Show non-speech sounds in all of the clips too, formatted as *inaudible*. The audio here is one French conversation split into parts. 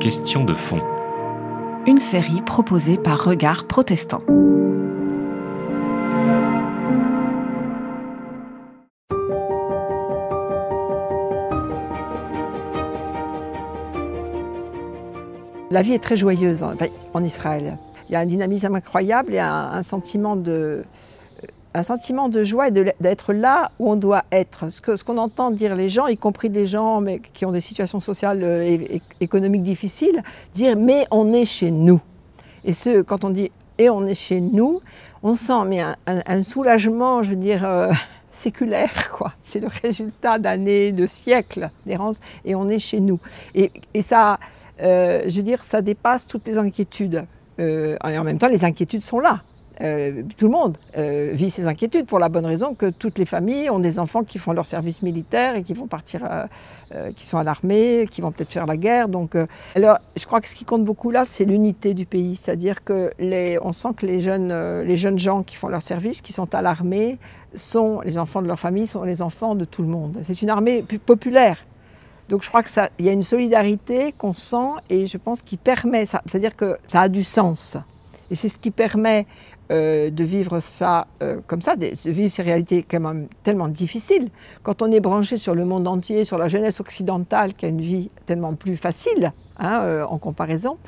Question de fond. Une série proposée par Regard Protestant. La vie est très joyeuse en, en Israël. Il y a un dynamisme incroyable et un, un sentiment de, un sentiment de joie et d'être là où on doit être. Ce qu'on ce qu'on entend dire les gens, y compris des gens mais, qui ont des situations sociales et économiques difficiles, dire mais on est chez nous. Et ce, quand on dit et on est chez nous, on sent mais un, soulagement, je veux dire, euh, *laughs* séculaire. quoi. C'est le résultat d'années, de siècles d'errance et on est chez nous. Et, et ça, euh, je veux dire, ça dépasse toutes les inquiétudes. Euh, et en même temps, les inquiétudes sont là. Euh, tout le monde euh, vit ces inquiétudes pour la bonne raison que toutes les familles ont des enfants qui font leur service militaire et qui vont partir, euh, qui sont à l'armée, qui vont peut-être faire la guerre. Donc, alors, je crois que ce qui compte beaucoup là, c'est l'unité du pays, c'est-à-dire que les, on sent que les jeunes, les jeunes gens qui font leur service, qui sont à l'armée, sont les enfants de leur famille, sont les enfants de tout le monde. C'est une armée populaire. Donc je crois que ça, il y a une solidarité qu'on sent et je pense qui permet ça, c'est-à-dire que ça a du sens. Et c'est ce qui permet euh, de vivre ça euh, comme ça, de, vivre ces réalités quand même tellement difficiles. Quand on est branché sur le monde entier, sur la jeunesse occidentale qui a une vie tellement plus facile hein, euh, en comparaison,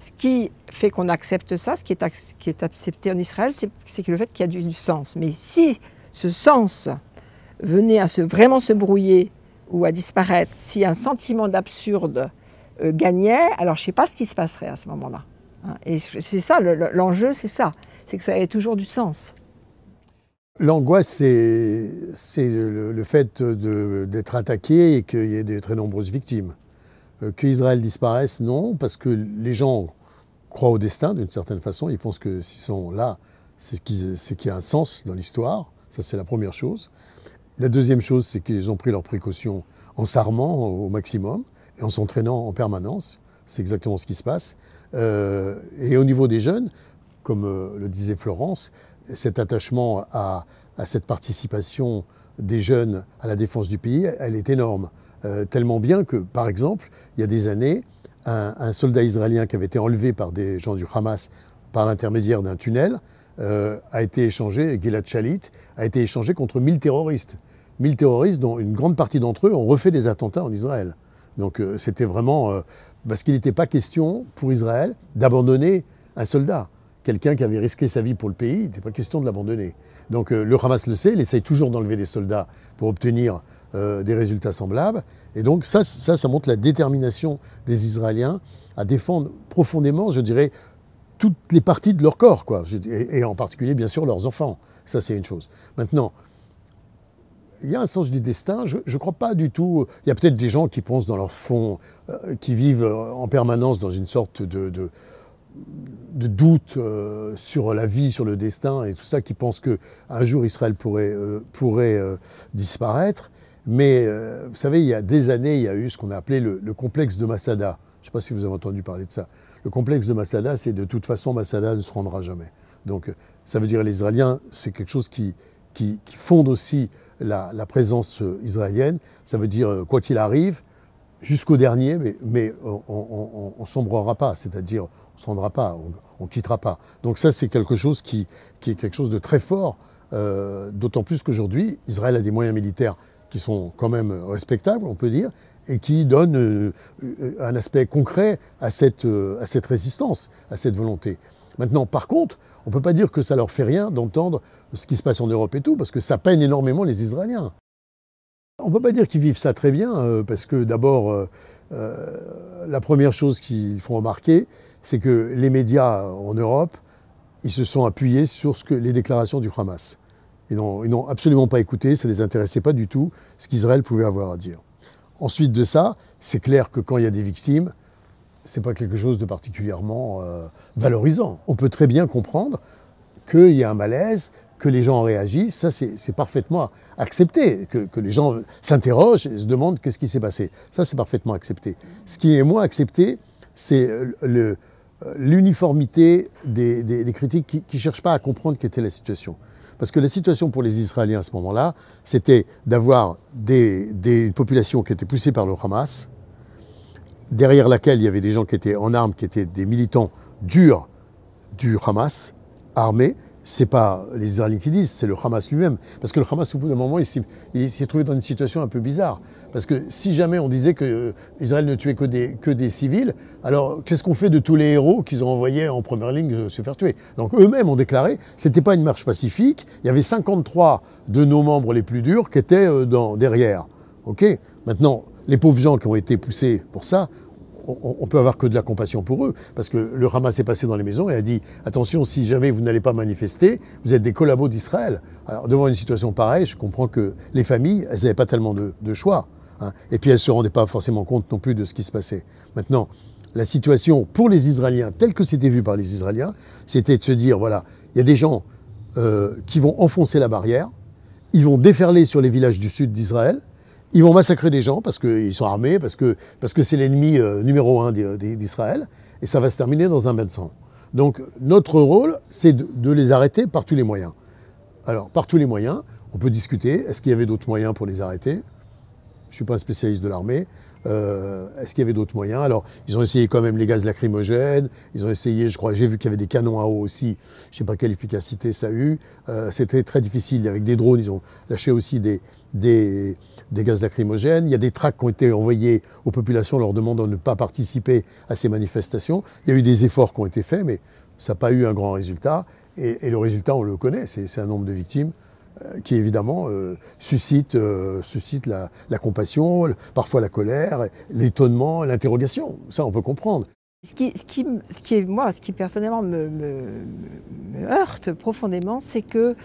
ce qui fait qu'on accepte ça, ce qui est, accepté en Israël, c'est le fait qu'il y a du, sens. Mais si ce sens venait à vraiment se brouiller ou à disparaître, si un sentiment d'absurde gagnait, alors je ne sais pas ce qui se passerait à ce moment-là. Et c'est ça, l'enjeu, c'est ça, c'est que ça ait toujours du sens. L'angoisse, c'est le, fait d'être attaqué et qu'il y ait de très nombreuses victimes. Euh, Qu'Israël disparaisse, non, parce que les gens croient au destin d'une certaine façon. Ils pensent que s'ils sont là, c'est qu'il qu y a un sens dans l'histoire. Ça, c'est la première chose. La deuxième chose, c'est qu'ils ont pris leurs précautions en s'armant au maximum et en s'entraînant en permanence. C'est exactement ce qui se passe. Euh, et au niveau des jeunes, comme euh, le disait Florence, cet attachement à, cette participation des jeunes à la défense du pays, elle est énorme. Euh, tellement bien que, par exemple, il y a des années, un, soldat israélien qui avait été enlevé par des gens du Hamas par l'intermédiaire d'un tunnel euh, a été échangé, Gilad Shalit, a été échangé contre 1000 terroristes. 1000 terroristes dont une grande partie d'entre eux ont refait des attentats en Israël. Donc c'était vraiment parce qu'il n'était pas question pour Israël d'abandonner un soldat. Quelqu'un qui avait risqué sa vie pour le pays, il n'était pas question de l'abandonner. Donc euh, le Hamas le sait, il essaye toujours d'enlever des soldats pour obtenir euh, des résultats semblables. Et donc ça, ça, ça montre la détermination des Israéliens à défendre profondément, je dirais, toutes les parties de leur corps, quoi. Et, en particulier, bien sûr, leurs enfants. Ça, c'est une chose. Maintenant, il y a un sens du destin, je ne crois pas du tout. Il y a peut-être des gens qui pensent dans leur fond, euh, qui vivent en permanence dans une sorte de, de doute euh, sur la vie, sur le destin et tout ça, qui pensent qu'un jour Israël pourrait, euh, pourrait euh, disparaître. Mais vous savez, il y a des années, il y a eu ce qu'on a appelé le, le, complexe de Masada. Je ne sais pas si vous avez entendu parler de ça. Le complexe de Masada, c'est de toute façon, Masada ne se rendra jamais. Donc ça veut dire les Israéliens, c'est quelque chose qui, qui, qui fonde aussi la, la, présence israélienne. Ça veut dire, quoi qu'il arrive, jusqu'au dernier, mais, on sombrera pas, c'est-à-dire on ne se rendra pas, on ne quittera pas. Donc ça, c'est quelque chose qui, qui, est quelque chose de très fort, euh, d'autant plus qu'aujourd'hui, Israël a des moyens militaires qui sont quand même respectables, on peut dire, et qui donnent euh, un aspect concret à cette, euh, à cette résistance, à cette volonté. Maintenant, par contre, on ne peut pas dire que ça leur fait rien d'entendre ce qui se passe en Europe et tout, parce que ça peine énormément les Israéliens. On ne peut pas dire qu'ils vivent ça très bien, euh, parce que d'abord, euh, euh, la première chose qu'ils font remarquer, c'est que les médias en Europe, ils se sont appuyés sur les déclarations du Hamas. Ils n'ont absolument pas écouté, ça ne les intéressait pas du tout ce qu'Israël pouvait avoir à dire. Ensuite de ça, c'est clair que quand il y a des victimes, ce n'est pas quelque chose de particulièrement valorisant. On peut très bien comprendre qu'il y a un malaise, que les gens réagissent, ça c'est parfaitement accepté. Que, que les gens s'interrogent et se demandent qu'est-ce qui s'est passé. Ça c'est parfaitement accepté. Ce qui est moins accepté, c'est l'uniformité des, critiques qui ne cherchent pas à comprendre quelle était la situation. Parce que la situation pour les Israéliens à ce moment-là, c'était d'avoir des, des populations qui étaient poussées par le Hamas, derrière laquelle il y avait des gens qui étaient en armes, qui étaient des militants durs du Hamas, armés, c'est pas les Israéliens qui disent, c'est le Hamas lui-même. Parce que le Hamas, au bout d'un moment, il s'est trouvé dans une situation un peu bizarre. Parce que si jamais on disait que Israël ne tuait que des, civils, alors qu'est-ce qu'on fait de tous les héros qu'ils ont envoyés en première ligne euh, se faire tuer? Donc eux-mêmes ont déclaré, c'était pas une marche pacifique. Il y avait 53 de nos membres les plus durs qui étaient euh, derrière. Ok? Maintenant, les pauvres gens qui ont été poussés pour ça, on, peut avoir que de la compassion pour eux, parce que le Hamas est passé dans les maisons et a dit attention, si jamais vous n'allez pas manifester, vous êtes des collabos d'Israël. Alors devant une situation pareille, je comprends que les familles, elles n'avaient pas tellement de, choix, hein. et puis elles se rendaient pas forcément compte non plus de ce qui se passait. Maintenant, la situation pour les Israéliens, telle que c'était vu par les Israéliens, c'était de se dire voilà, il y a des gens euh, qui vont enfoncer la barrière, ils vont déferler sur les villages du sud d'Israël, ils vont massacrer des gens parce qu'ils sont armés, parce que c'est l'ennemi euh, numéro un d'Israël, et ça va se terminer dans un bain de sang. Donc notre rôle, c'est de, les arrêter par tous les moyens. Alors, par tous les moyens, on peut discuter, est-ce qu'il y avait d'autres moyens pour les arrêter? Je ne suis pas un spécialiste de l'armée, euh, est-ce qu'il y avait d'autres moyens? Alors, ils ont essayé quand même les gaz lacrymogènes, ils ont essayé, je crois, j'ai vu qu'il y avait des canons à eau aussi, je ne sais pas quelle efficacité ça a eu. Euh, c'était très difficile, avec des drones, ils ont lâché aussi des, gaz lacrymogènes. Il y a des tracts qui ont été envoyés aux populations leur demandant de ne pas participer à ces manifestations. Il y a eu des efforts qui ont été faits, mais ça n'a pas eu un grand résultat. et le résultat, on le connaît, c'est un nombre de victimes qui évidemment euh, suscite, euh, suscite la, compassion, parfois la colère, l'étonnement, l'interrogation. Ça, on peut comprendre. Ce qui, ce qui, ce qui est, moi, ce qui personnellement me, heurte profondément, c'est que,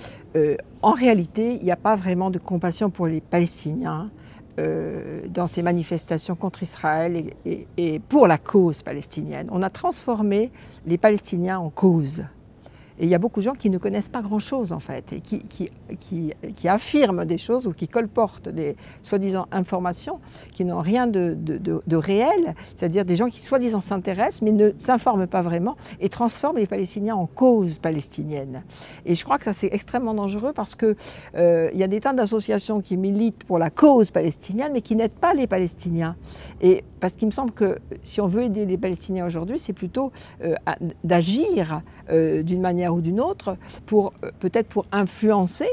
en réalité, il n'y a pas vraiment de compassion pour les Palestiniens dans ces manifestations contre Israël et, et pour la cause palestinienne. On a transformé les Palestiniens en cause. Et il y a beaucoup de gens qui ne connaissent pas grand-chose en fait, et qui, affirment des choses ou qui colportent des soi-disant informations qui n'ont rien de, réel, c'est-à-dire des gens qui soi-disant s'intéressent mais ne s'informent pas vraiment et transforment les Palestiniens en cause palestinienne. Et je crois que ça c'est extrêmement dangereux parce qu'il euh, y a des tas d'associations qui militent pour la cause palestinienne mais qui n'aident pas les Palestiniens. Et parce qu'il me semble que si on veut aider les Palestiniens aujourd'hui, c'est plutôt euh, d'agir euh, d'une manière ou d'une autre pour euh, peut-être pour influencer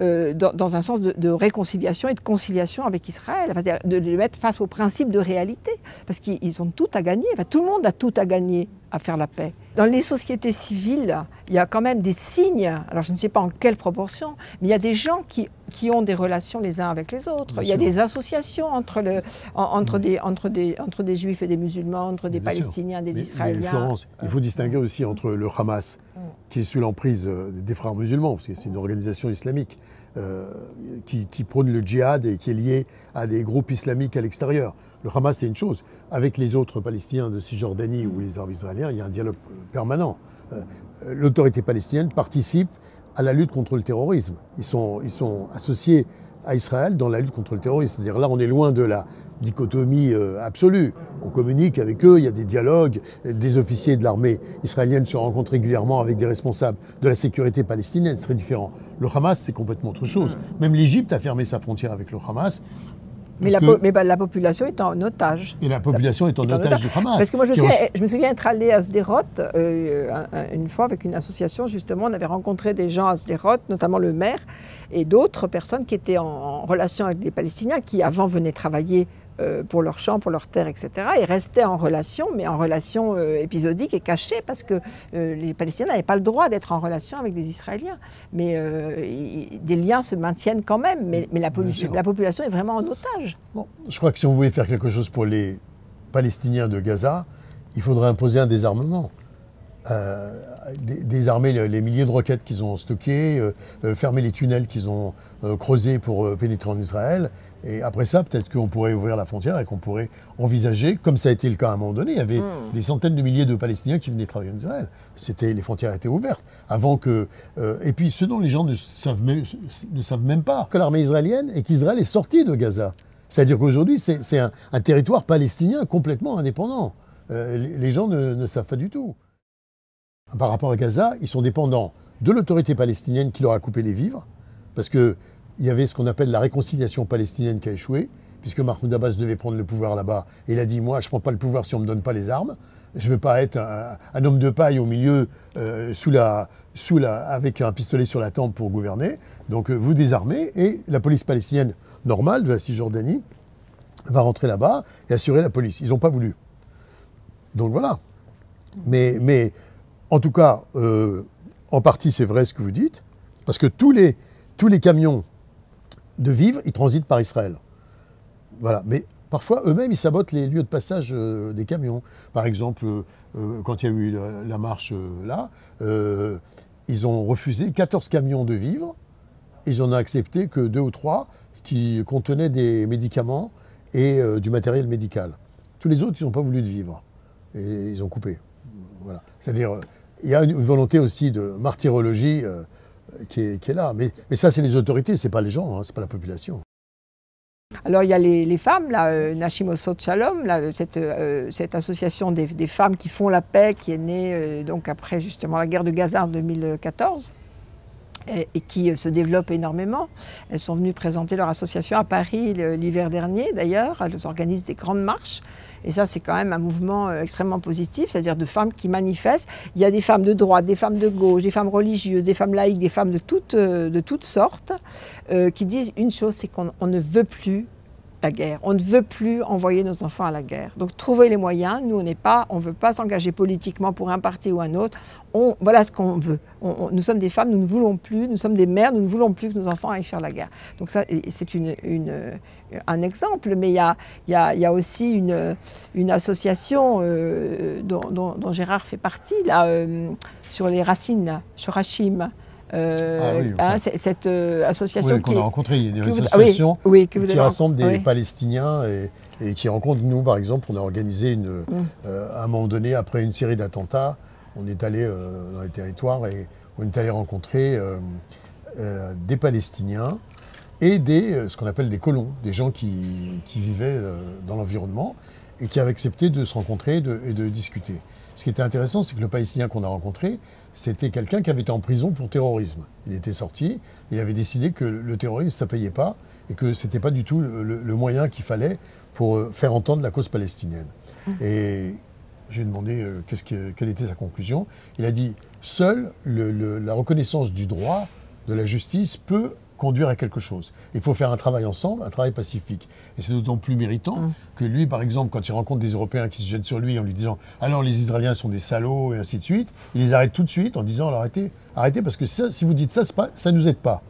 dans, un sens de, réconciliation et de conciliation avec Israël, de, les mettre face au principe de réalité, parce qu'ils ont tout à gagner, tout le monde a tout à gagner à faire la paix. Dans les sociétés civiles, il y a quand même des signes, alors je ne sais pas en quelle proportion, mais il y a des gens qui, qui ont des relations les uns avec les autres. il y a des associations entre, le, entre, des, entre, des, entre des juifs et des musulmans, entre des palestiniens et des israéliens. Florence, il faut distinguer aussi entre le Hamas, mm. qui est sous l'emprise euh, des frères musulmans, parce que c'est une organisation islamique, euh, qui, qui, prône le djihad et qui est lié à des groupes islamiques à l'extérieur. Le Hamas, c'est une chose. Avec les autres Palestiniens de Cisjordanie ou les Arabes israéliens, il y a un dialogue permanent. Euh, l'autorité palestinienne participe à la lutte contre le terrorisme. Ils sont, ils sont associés à Israël dans la lutte contre le terrorisme. C'est-à-dire là, on est loin de la dichotomie euh, absolue. On communique avec eux, il y a des dialogues, des officiers de l'armée israélienne se rencontrent régulièrement avec des responsables de la sécurité palestinienne, c'est très différent. Le Hamas, c'est complètement autre chose. Même l'Égypte a fermé sa frontière avec le Hamas mais, la, bah, la, population est en otage. Et la population est, en, otage, du Hamas. Parce que moi, je, me souviens être allé à Sderot euh, une fois avec une association, justement, on avait rencontré des gens à Sderot, notamment le maire, et d'autres personnes qui étaient en, relation avec des Palestiniens, qui avant venaient travailler euh, pour leurs champs, pour leurs terres, etc. Et restaient en relation, mais en relation euh, épisodique et cachée, parce que euh, les Palestiniens n'avaient pas le droit d'être en relation avec des Israéliens. Mais des liens se maintiennent quand même, mais, la, la, population est vraiment en otage. Bon, je crois que si on voulait faire quelque chose pour les Palestiniens de Gaza, il faudrait imposer un désarmement. Désarmer les, milliers de roquettes qu'ils ont stockées, fermer les tunnels qu'ils ont creusés pour pénétrer en Israël, et après ça, peut-être qu'on pourrait ouvrir la frontière et qu'on pourrait envisager, comme ça a été le cas à un moment donné, il y avait hmm. des centaines de milliers de Palestiniens qui venaient travailler en Israël. C'était, les frontières étaient ouvertes. Avant que, euh, et puis ce dont les gens ne savent même, ne savent même pas, que l'armée israélienne et qu'Israël est sorti de Gaza. C'est-à-dire qu'aujourd'hui, c'est un, territoire palestinien complètement indépendant. Euh, les, gens ne, ne savent pas du tout. Par rapport à Gaza, ils sont dépendants de l'autorité palestinienne qui leur a coupé les vivres, parce que il y avait ce qu'on appelle la réconciliation palestinienne qui a échoué, puisque Mahmoud Abbas devait prendre le pouvoir là-bas. Il a dit, moi, je ne prends pas le pouvoir si on ne me donne pas les armes. Je ne veux pas être un, homme de paille au milieu, euh, sous la, sous avec un pistolet sur la tempe pour gouverner. Donc euh, vous désarmez et la police palestinienne normale de la Cisjordanie va rentrer là-bas et assurer la police. Ils n'ont pas voulu. Donc voilà. Mais, mais en tout cas, euh, en partie, c'est vrai ce que vous dites, parce que tous les, tous les camions de vivres, ils transitent par Israël. Voilà. Mais parfois, eux-mêmes, ils sabotent les lieux de passage euh, des camions. Par exemple, euh, quand il y a eu la, marche là, ils ont refusé 14 camions de vivres. Ils n'en ont accepté que deux ou trois qui contenaient des médicaments et du matériel médical. Tous les autres, ils n'ont pas voulu de vivre. Et ils ont coupé. Voilà. C'est-à-dire, il y a une volonté aussi de martyrologie euh, qui, est, là. Mais, ça, c'est les autorités, ce n'est pas les gens, hein, ce n'est pas la population. Alors il y a les, femmes, là, euh, Shalom, là, cette, euh, cette, association des, femmes qui font la paix, qui est née donc après justement la guerre de Gaza en 2014 et, qui se développe énormément. Elles sont venues présenter leur association à Paris l'hiver dernier d'ailleurs. Elles organisent des grandes marches. Et ça, c'est quand même un mouvement euh, extrêmement positif, c'est-à-dire de femmes qui manifestent. Il y a des femmes de droite, des femmes de gauche, des femmes religieuses, des femmes laïques, des femmes de toutes, euh, de toutes sortes, euh, qui disent une chose, c'est qu'on ne veut plus la guerre. On ne veut plus envoyer nos enfants à la guerre. Donc trouver les moyens. Nous, on n'est pas, on veut pas s'engager politiquement pour un parti ou un autre. On, voilà ce qu'on veut. nous sommes des femmes, nous ne voulons plus. Nous sommes des mères, nous ne voulons plus que nos enfants aillent faire la guerre. Donc ça, c'est un exemple. Mais il y a, aussi une, une association euh, dont, Gérard fait partie là euh, sur les racines, Shorashim. Euh, ah hein, cette euh, association qu'on a il y a une association qui rassemble des Palestiniens et, qui rencontre nous, par exemple, on a organisé une, mm. euh, à un moment donné, après une série d'attentats, on est allé dans les territoires et on est allé rencontrer des Palestiniens et des, ce qu'on appelle des colons, des gens qui, qui vivaient dans l'environnement et qui avaient accepté de se rencontrer et de discuter. Ce qui était intéressant, c'est que le Palestinien qu'on a rencontré, c'était quelqu'un qui avait été en prison pour terrorisme. Il était sorti, il avait décidé que le terrorisme, ça ne payait pas et que ce n'était pas du tout le, moyen qu'il fallait pour euh, faire entendre la cause palestinienne. Mmh. Et j'ai demandé euh, quelle était sa conclusion. Il a dit, seule la reconnaissance du droit, de la justice, peut conduire à quelque chose. Il faut faire un travail ensemble, un travail pacifique. Et c'est d'autant plus méritant mm. que lui, par exemple, quand il rencontre des Européens qui se jettent sur lui en lui disant alors les Israéliens sont des salauds et ainsi de suite, il les arrête tout de suite en disant arrêtez, arrêtez parce que si vous dites ça, ça ne nous aide pas.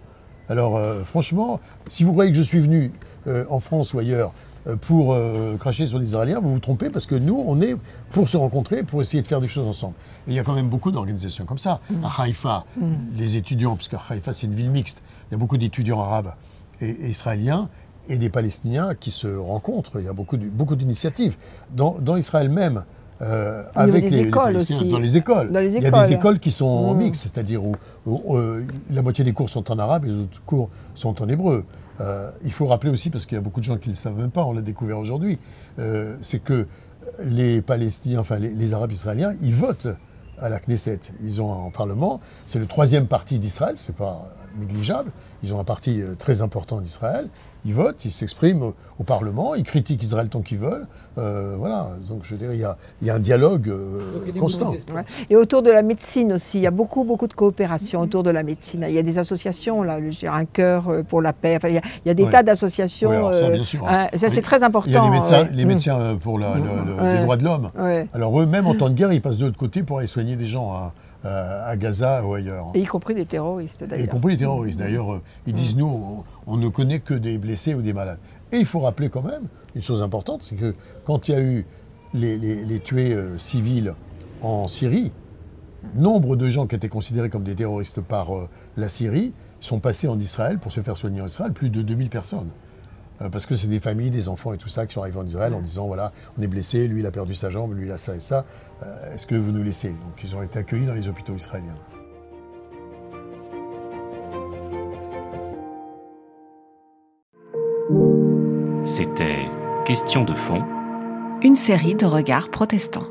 Alors euh, franchement, si vous croyez que je suis venu euh, en France ou ailleurs euh, pour euh, cracher sur les Israéliens, vous vous trompez parce que nous, on est pour se rencontrer, pour essayer de faire des choses ensemble. Et il y a quand même beaucoup d'organisations comme ça. Mm. À Haïfa, mm. les étudiants, parce Haïfa c'est une ville mixte, il y a beaucoup d'étudiants arabes et, israéliens et des Palestiniens qui se rencontrent. Il y a beaucoup, d'initiatives. Dans, Israël même, euh, avec les, écoles aussi. Dans les écoles. Il y a des écoles qui sont en mm. mix, c'est-à-dire où, la moitié des cours sont en arabe et les autres cours sont en hébreu. Euh, il faut rappeler aussi, parce qu'il y a beaucoup de gens qui ne le savent même pas, on l'a découvert aujourd'hui, euh, c'est que les Palestiniens, enfin les, Arabes israéliens, ils votent à la Knesset. Ils ont un Parlement, c'est le troisième parti d'Israël, c'est pas négligeable. Ils ont un parti euh, très important d'Israël. Ils votent, ils s'expriment au Parlement, ils critiquent Israël tant qu'ils veulent. Euh, voilà, donc je dirais, il y a, il y a un dialogue euh, constant. Et autour de la médecine aussi, il y a beaucoup, beaucoup de coopération autour de la médecine. Il y a des associations, là, je dirais un cœur pour la paix. Enfin, il, y a, des tas d'associations. Ça, bien sûr. Hein, ça, c'est très important. Il y a les médecins, les médecins pour la, les droits de l'homme. Alors eux, même en temps de guerre, ils passent de l'autre côté pour aller soigner des gens. Hein. Euh, à Gaza ou ailleurs. Et y compris des terroristes d'ailleurs. Y compris des terroristes d'ailleurs. Euh, ils disent nous, on, ne connaît que des blessés ou des malades. Et il faut rappeler quand même une chose importante, c'est que quand il y a eu les, tués euh, civils en Syrie, nombre de gens qui étaient considérés comme des terroristes par la Syrie sont passés en Israël pour se faire soigner en Israël, plus de 2000 personnes. Euh, parce que c'est des familles, des enfants et tout ça qui sont arrivés en Israël en disant voilà, on est blessé, lui il a perdu sa jambe, lui il a ça et ça, euh, est-ce que vous nous laissez? Donc ils ont été accueillis dans les hôpitaux israéliens. C'était Question de fond. Une série de regards protestants.